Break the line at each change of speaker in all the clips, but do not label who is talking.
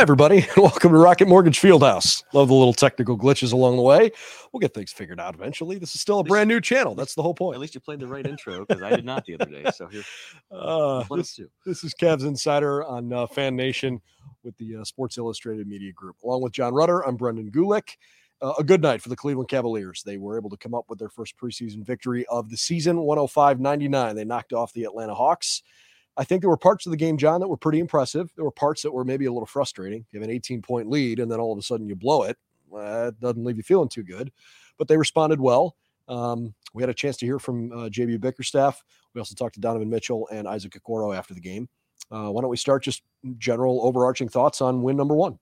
Hi, everybody. And welcome to Rocket Mortgage Fieldhouse. Love the little technical glitches along the way. We'll get things figured out eventually. This is still a brand new channel. That's the whole point.
At least you played the right intro because I did not the other day. So here,
Uh, this, this is Cavs Insider on uh, FanNation with the uh, Sports Illustrated Media Group. Along with Jon Rudder, I'm Brendan Gulick. Uh, a good night for the Cleveland Cavaliers. They were able to come up with their first preseason victory of the season, 105 99. They knocked off the Atlanta Hawks. I think there were parts of the game, Jon, that were pretty impressive. There were parts that were maybe a little frustrating. You have an 18 point lead, and then all of a sudden you blow it. It doesn't leave you feeling too good, but they responded well. Um, we had a chance to hear from uh, JB Bickerstaff. We also talked to Donovan Mitchell and Isaac Okoro after the game. Uh, why don't we start just general overarching thoughts on win number one?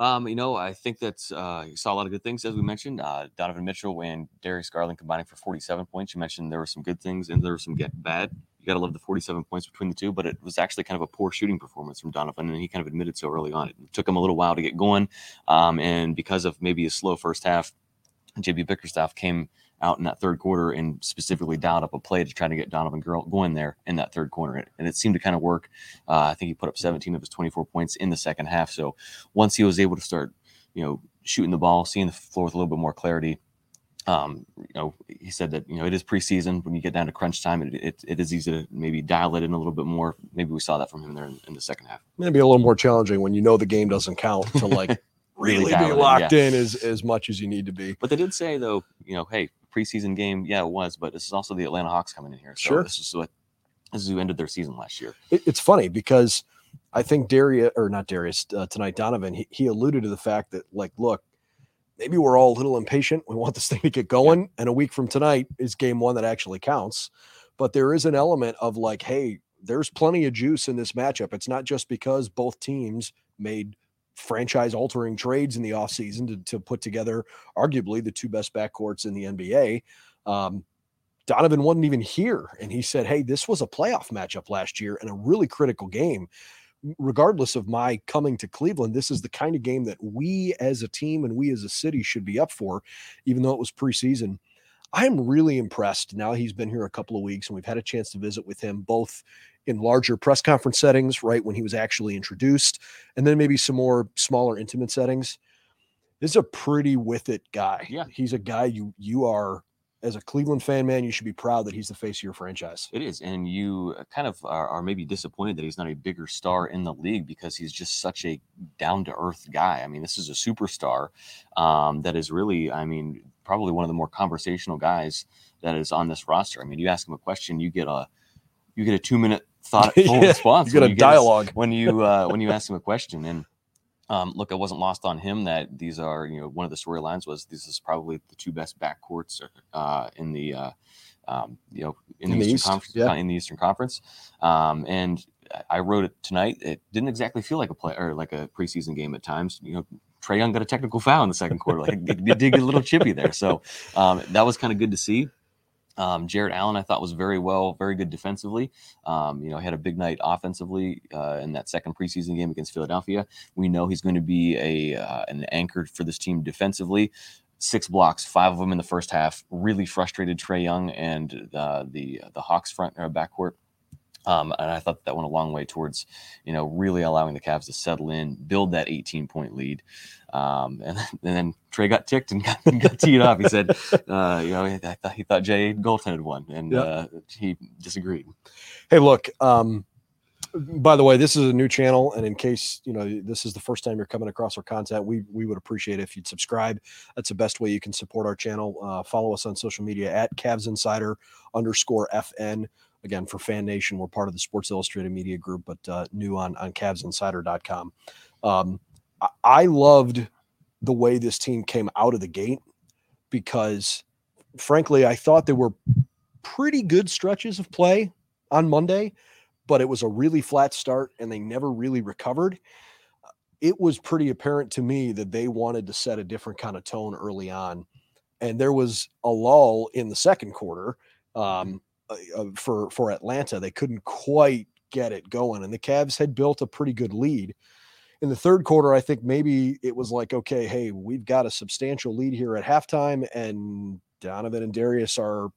Um, you know, I think that's uh, you saw a lot of good things as we mentioned. Uh, Donovan Mitchell and Darius Garland combining for 47 points. You mentioned there were some good things and there were some get bad. You got to love the 47 points between the two, but it was actually kind of a poor shooting performance from Donovan, and he kind of admitted so early on. It took him a little while to get going, um, and because of maybe a slow first half, JB Bickerstaff came out in that third quarter and specifically dialed up a play to try to get Donovan Girl going there in that third quarter. And it seemed to kind of work. Uh, I think he put up 17 of his 24 points in the second half. So once he was able to start, you know, shooting the ball, seeing the floor with a little bit more clarity, um, you know, he said that, you know, it is preseason. When you get down to crunch time, it, it, it is easy to maybe dial it in a little bit more. Maybe we saw that from him there in, in the second half.
Maybe a little more challenging when you know the game doesn't count to like
Really
really, be
it in,
locked
yeah.
in as, as much as you need to be.
But they did say though, you know, hey, preseason game, yeah, it was, but this is also the Atlanta Hawks coming in here. So
Sure.
this is what this is who ended their season last year.
it, it's funny because I think Darius or not Darius uh, tonight, Donovan, he, he alluded to the fact that like, look, maybe we're all a little impatient. We want this thing to get going, and a week from tonight is game one that actually counts. But there is an element of like, hey, there's plenty of juice in this matchup. It's not just because both teams made franchise altering trades in the offseason to, to put together arguably the two best backcourts in the NBA. Um, Donovan wasn't even here. And he said, Hey, this was a playoff matchup last year and a really critical game. Regardless of my coming to Cleveland, this is the kind of game that we as a team and we as a city should be up for, even though it was preseason. I am really impressed now he's been here a couple of weeks and we've had a chance to visit with him both in larger press conference settings, right? When he was actually introduced, and then maybe some more smaller, intimate settings. This is a pretty with it guy.
Yeah.
He's a guy you you are as a Cleveland fan, man, you should be proud that he's the face of your franchise.
It is, and you kind of are, are maybe disappointed that he's not a bigger star in the league because he's just such a down to earth guy. I mean, this is a superstar um, that is really, I mean, probably one of the more conversational guys that is on this roster. I mean, you ask him a question, you get a you get a two minute thoughtful
Yeah,
response.
You got
when
a
get his-
dialogue.
when you uh, when you ask him a question and um, look, it wasn't lost on him that these are you know one of the storylines was this is probably the two best backcourts uh, in the uh, um, you know in,
In
the,
the
Eastern
East,
Conference
yeah.
in the Eastern Conference um, and I wrote it tonight. It didn't exactly feel like a play or like a preseason game at times. You know, Trae Young got a technical foul in the second quarter. Like it, it did get a little chippy there. So um, that was kind of good to see. Um, Jarrett Allen, I thought was very well, very good defensively. Um, you know, he had a big night offensively uh, in that second preseason game against Philadelphia. We know he's going to be a uh, an anchor for this team defensively. Six blocks, five of them in the first half. Really frustrated Trae Young and uh, the the Hawks front or backcourt. Um, and I thought that went a long way towards, you know, really allowing the Cavs to settle in, build that 18 point lead. Um, and, then, and then Trae got ticked and got, got teed off. He said, uh, you know, he, I thought, he thought Jay goaltended one, and
Yeah.
uh, he disagreed.
Hey, look. Um, by the way, this is a new channel, and in case you know this is the first time you're coming across our content, we we would appreciate it if you'd subscribe. That's the best way you can support our channel. Uh, follow us on social media at Cavs Insider underscore FN. Again, for FanNation, we're part of the Sports Illustrated Media Group, but uh, new on on CavsInsider.com. Um, I, I loved the way this team came out of the gate because, frankly, I thought there were pretty good stretches of play on Monday but it was a really flat start and they never really recovered. It was pretty apparent to me that they wanted to set a different kind of tone early on. And there was a lull in the second quarter um, uh, for, for Atlanta. They couldn't quite get it going. And the Cavs had built a pretty good lead. In the third quarter, I think maybe it was like, okay, hey, we've got a substantial lead here at halftime, and Donovan and Darius are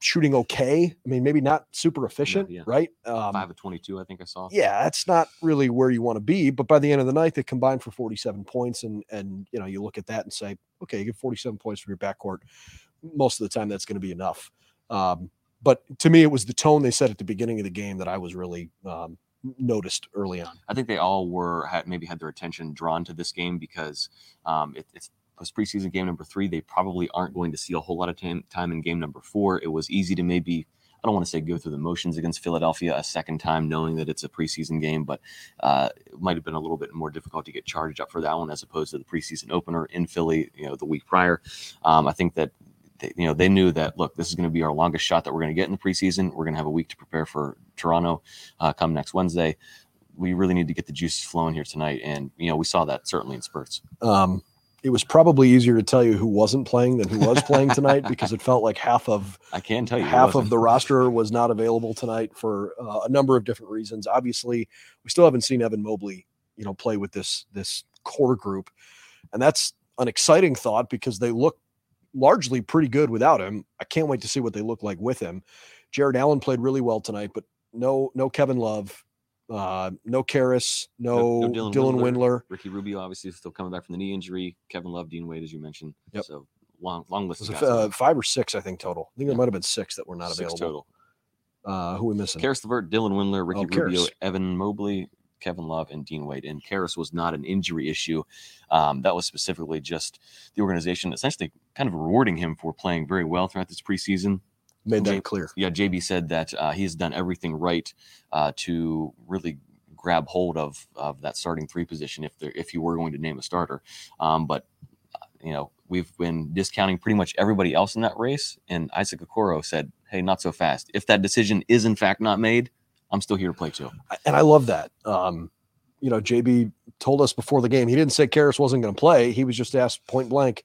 shooting okay. I mean, maybe not super efficient,
yeah.
right? Um,
Five of twenty-two, I think I saw.
yeah, that's not really where you want to be. But by the end of the night, they combined for 47 points, and and you know you look at that and say, okay, you get 47 points from your backcourt. Most of the time, that's going to be enough. Um, but to me, it was the tone they set at the beginning of the game that I was really um, noticed early on.
I think they all were had maybe had their attention drawn to this game because um, it, it's was preseason game number three. They probably aren't going to see a whole lot of time, time in game number four. It was easy to maybe I don't want to say go through the motions against Philadelphia a second time, knowing that it's a preseason game, but uh, it might have been a little bit more difficult to get charged up for that one as opposed to the preseason opener in Philly, you know, the week prior. Um, I think that they, you know they knew that look, this is going to be our longest shot that we're going to get in the preseason. We're going to have a week to prepare for Toronto uh, come next Wednesday. We really need to get the juices flowing here tonight, and you know we saw that certainly in spurts.
Um, it was probably easier to tell you who wasn't playing than who was playing tonight because it felt like half of
I can tell you,
half of the roster was not available tonight for uh, a number of different reasons. Obviously, we still haven't seen Evan Mobley, you know, play with this this core group, and that's an exciting thought because they look largely pretty good without him. I can't wait to see what they look like with him. Jarrett Allen played really well tonight, but no no Kevin Love, uh, no Caris, no,
No-
Dylan,
Dylan
Windler.
Windler. Ricky Rubio obviously still coming back from the knee injury. Kevin Love, Dean Wade, as you mentioned.
Yep.
So long, long list of guys.
uh, five or six? I think total. I think there might have been six that were not
Six
available.
total.
Uh, who we missing?
Caris LeVert, Dylan Windler, Ricky
Oh,
Rubio, Evan Mobley, Kevin Love, and Dean Wade. And Caris was not an injury issue. Um, that was specifically just the organization essentially kind of rewarding him for playing very well throughout this preseason.
Made that
Jay-
clear.
Yeah, JB said that uh, he has done everything right uh, to really grab hold of of that starting three position if there if you were going to name a starter. Um, but uh, you know we've been discounting pretty much everybody else in that race, and Isaac Okoro said, "Hey, not so fast. If that decision is in fact not made, I'm still here to play too."
And I love that. Um, you know, JB told us before the game he didn't say Caris wasn't going to play. He was just asked point blank,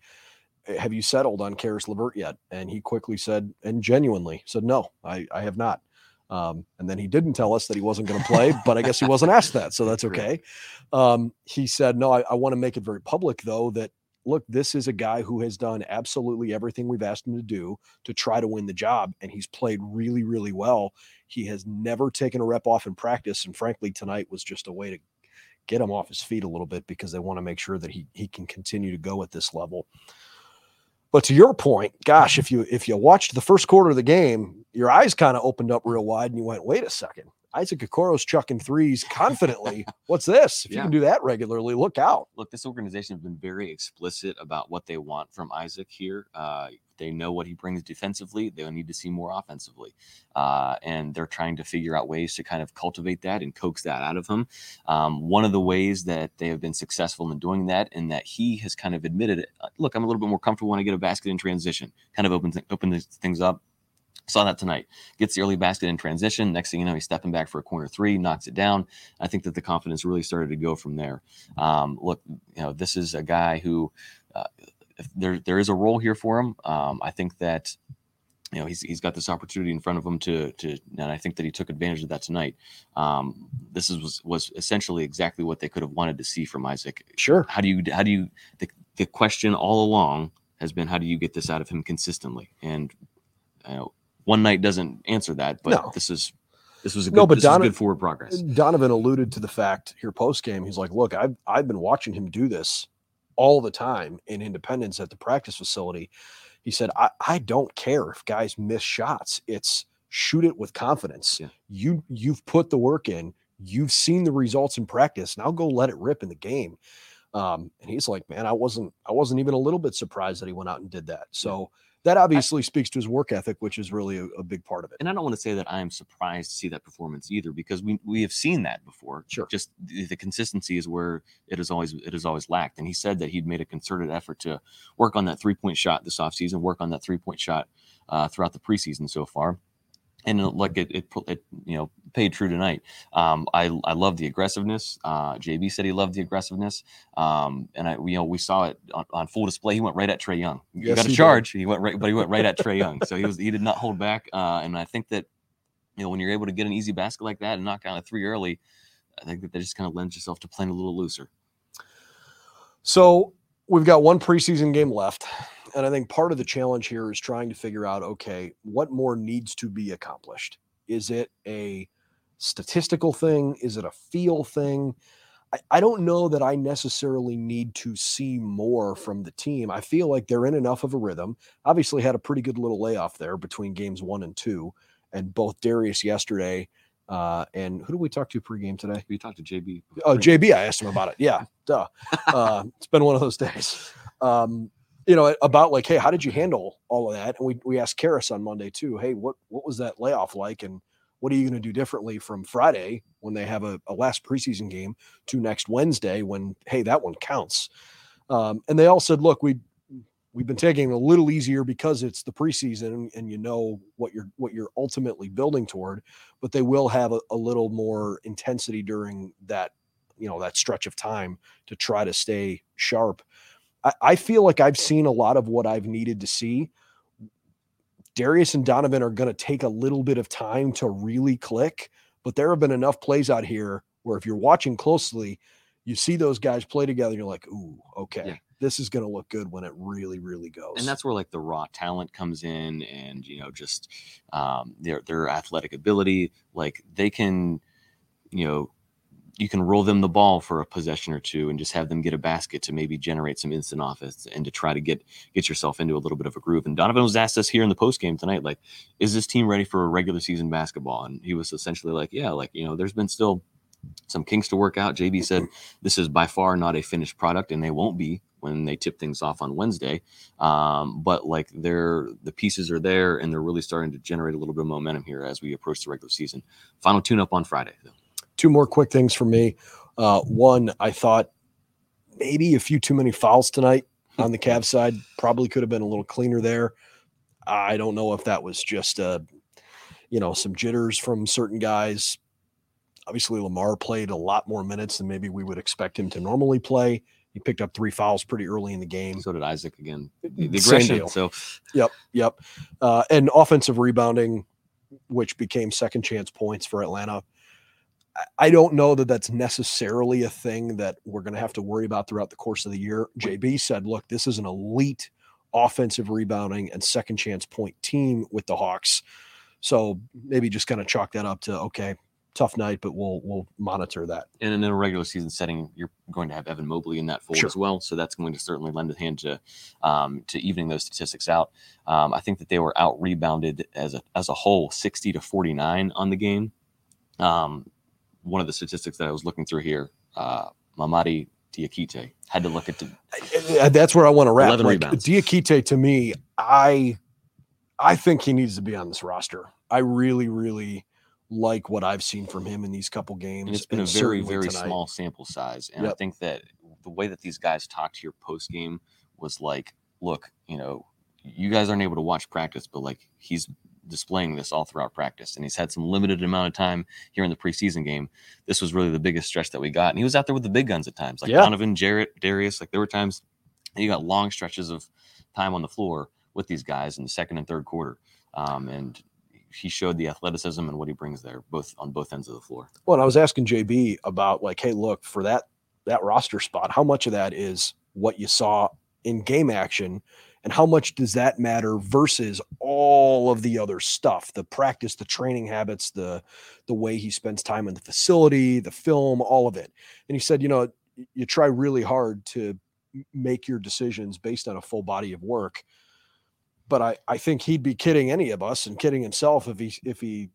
"Have you settled on Caris LeVert yet?" And he quickly said, and genuinely said, "No, I, I have not." Um, and then he didn't tell us that he wasn't going to play, but I guess he wasn't asked that, so that's okay. Um, he said, "No, I, I want to make it very public, though, that look, this is a guy who has done absolutely everything we've asked him to do to try to win the job, and he's played really, really well. He has never taken a rep off in practice, and frankly, tonight was just a way to get him off his feet a little bit because they want to make sure that he he can continue to go at this level. But to your point, gosh, if you if you watched the first quarter of the game, your eyes kind of opened up real wide and you went, wait a second. Isaac Okoro's chucking threes confidently. What's this? If you can do that regularly, look out.
Look, this organization has been very explicit about what they want from Isaac here. Uh, they know what he brings defensively. They'll need to see more offensively. Uh, and they're trying to figure out ways to kind of cultivate that and coax that out of him. Um, one of the ways that they have been successful in doing that, and that he has kind of admitted it. uh, Look, I'm a little bit more comfortable when I get a basket in transition, kind of open, th- open th- things up. Saw that tonight. Gets the early basket in transition. Next thing you know, he's stepping back for a corner three, knocks it down. I think that the confidence really started to go from there. Um, look, you know, this is a guy who uh, if there there is a role here for him. Um, I think that you know he's he's got this opportunity in front of him to to, and I think that he took advantage of that tonight. Um, this is was was essentially exactly what they could have wanted to see from Isaac.
Sure.
How do you how do you the, the question all along has been how do you get this out of him consistently? And you know, one night doesn't answer that, but
No.
this is this was a good,
No, but
this is
Donovan-
good forward progress.
Donovan alluded to the fact here post game. He's like, look, I've I've been watching him do this all the time in Independence at the practice facility. He said, I, I don't care if guys miss shots. It's shoot it with confidence.
Yeah.
You you've put the work in, you've seen the results in practice. Now go let it rip in the game. Um, and he's like, man, I wasn't I wasn't even a little bit surprised that he went out and did that. So that obviously speaks to his work ethic, which is really a, a big part of it.
and I don't want to say that I am surprised to see that performance either, because we we have seen that before.
Sure.
Just the, the consistency is where it is always it is always lacked. And he said that he'd made a concerted effort to work on that three point shot this offseason, work on that three point shot uh, throughout the preseason so far. And it- like it, it, it, you know, paid true tonight. Um, I, I love the aggressiveness. Uh, JB said he loved the aggressiveness. Um, and I, you know, we saw it on, on full display. He went right at Trae Young. He
Yes,
got
he
a
did.
charge. He went right, but he went right at Trae Young. So he was, he did not hold back. Uh, and I think that, you know, when you're able to get an easy basket like that and knock down a three early, I think that that just kind of lends yourself to playing a little looser.
So we've got one preseason game left, And I think part of the challenge here is trying to figure out okay, what more needs to be accomplished? Is it a statistical thing? Is it a feel thing? I, I don't know that I necessarily need to see more from the team. I feel like they're in enough of a rhythm. Obviously, had a pretty good little layoff there between games one and two, and both Darius yesterday. Uh, and who do we talk to pregame today?
We talked to JB.
Oh, JB, I asked him about it. Yeah, duh. Uh, it's been one of those days. Um, you know, about like, hey, how did you handle all of that? And we we asked Caris on Monday too. Hey, what what was that layoff like? And what are you going to do differently from Friday when they have a, a, last preseason game to next Wednesday when hey that one counts? Um, and they all said, look, we we've been taking a little easier because it's the preseason and, you know what you're what you're ultimately building toward, but they will have a, a little more intensity during that you know that stretch of time to try to stay sharp. I, I feel like I've seen a lot of what I've needed to see Darius and Donovan are going to take a little bit of time to really click, but there have been enough plays out here where if you're watching closely, you see those guys play together, and you're like, ooh, okay. Yeah. This is going to look good when it really, really goes.
And that's where like the raw talent comes in, and you know, just um, their their athletic ability. Like they can, you know, you can roll them the ball for a possession or two and just have them get a basket to maybe generate some instant offense and to try to get get yourself into a little bit of a groove. And Donovan was asked us here in the post game tonight, like, is this team ready for a regular season basketball? And he was essentially like, yeah, like you know, there's been still some kinks to work out. JB said this is by far not a finished product, and they won't be when they tip things off on Wednesday. Um, but like they're the pieces are there, and they're really starting to generate a little bit of momentum here as we approach the regular season. Final tune up on Friday. Though
two more quick things for me. Uh, one, I thought maybe a few too many fouls tonight on the Cavs side. Probably could have been a little cleaner there. I don't know if that was just uh, you know, some jitters from certain guys. Obviously, Lamar played a lot more minutes than maybe we would expect him to normally play. He picked up three fouls pretty early in the game.
So did Isaac again. The, the aggression. So,
yep, yep. Uh, and offensive rebounding, which became second chance points for Atlanta. I don't know that that's necessarily a thing that we're going to have to worry about throughout the course of the year. JB said, look, this is an elite offensive rebounding and second chance point team with the Hawks. So maybe just kind of chalk that up to okay, tough night, but we'll we'll monitor that.
And in a regular season setting, you're going to have Evan Mobley in that fold sure. as well, so that's going to certainly lend a hand to um, to evening those statistics out. Um, I think that they were out rebounded as a as a whole, sixty to forty nine on the game. Um, one of the statistics that I was looking through here, uh, Mamadi Diakite had to look at
the, that's where I want to wrap. Like, Diakite to me, I I think he needs to be on this roster. I really, really like what I've seen from him in these couple games.
And it's been and a very, very tonight. small sample size. And yep. I think that the way that these guys talked here post game was like, look, you know, you guys aren't able to watch practice, but like he's displaying this all throughout practice. And he's had some limited amount of time here in the preseason game. This was really the biggest stretch that we got. And he was out there with the big guns at times, like yeah. Donovan, Jarrett, Darius. Like there were times you got long stretches of time on the floor with these guys in the second and third quarter. Um, and he showed the athleticism and what he brings there, both on both ends of the floor.
Well, I was asking JB about like, hey, look for that that roster spot. How much of that is what you saw in game action and how much does that matter versus all of the other stuff the practice the training habits the the way he spends time in the facility the film all of it. And he said you know you try really hard to make your decisions based on a full body of work. But i i think he'd be kidding any of us and kidding himself if he if he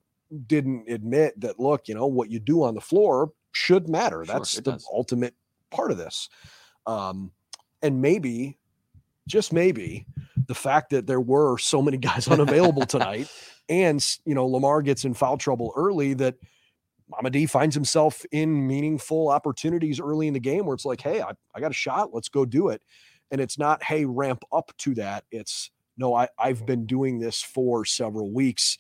didn't admit that look you know what you do on the floor should matter. Sure, that's the does. ultimate part of this. Um and maybe just maybe the fact that there were so many guys unavailable tonight and you know Lamar gets in foul trouble early that Mamadi finds himself in meaningful opportunities early in the game where it's like, hey, I, I got a shot, let's go do it. And it's not, hey, ramp up to that. It's no, I, I've been doing this for several weeks.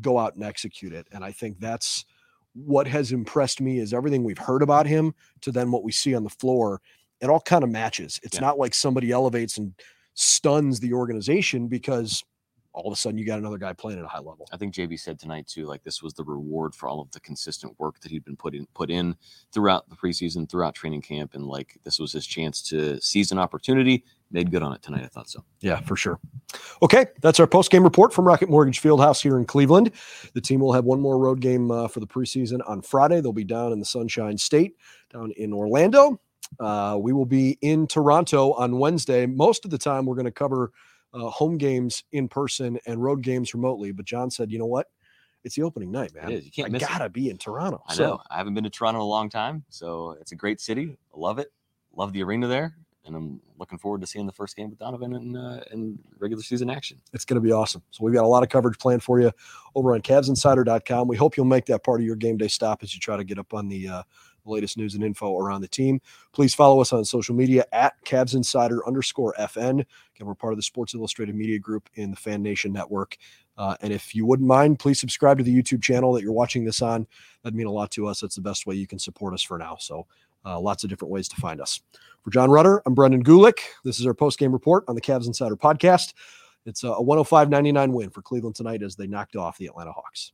Go out and execute it. And I think that's what has impressed me is everything we've heard about him to then what we see on the floor it all kind of matches. It's yeah. not like somebody elevates and stuns the organization because all of a sudden you got another guy playing at a high level.
I think JB said tonight too, like this was the reward for all of the consistent work that he'd been put in put in throughout the preseason, throughout training camp, and like this was his chance to seize an opportunity made good on it tonight. I thought so.
Yeah, for sure. Okay, that's our post game report from Rocket Mortgage Fieldhouse here in Cleveland. The team will have one more road game uh, for the preseason on Friday. They'll be down in the Sunshine State, down in Orlando. Uh, we will be in Toronto on Wednesday. Most of the time, we're going to cover uh, home games in person and road games remotely. But Jon said, you know what? It's the opening night, man.
It is. You can't
I
miss it.
gotta be in Toronto.
I
So,
know. I haven't been to Toronto in a long time, so it's a great city. I love it. Love the arena there, and I'm looking forward to seeing the first game with Donovan in uh, in regular season action.
It's going to be awesome. So we've got a lot of coverage planned for you over on CavsInsider.com. We hope you'll make that part of your game day stop as you try to get up on the uh, latest news and info around the team. Please follow us on social media at Cavs Insider underscore FN. Again, we're part of the Sports Illustrated Media Group in the FanNation Network. Uh, and if you wouldn't mind, please subscribe to the YouTube channel that you're watching this on. That'd mean a lot to us. That's the best way you can support us for now. So uh, lots of different ways to find us. For Jon Rudder, I'm Brendan Gulick. This is our post game report on the Cavs Insider podcast. It's a 105 99 win for Cleveland tonight as they knocked off the Atlanta Hawks.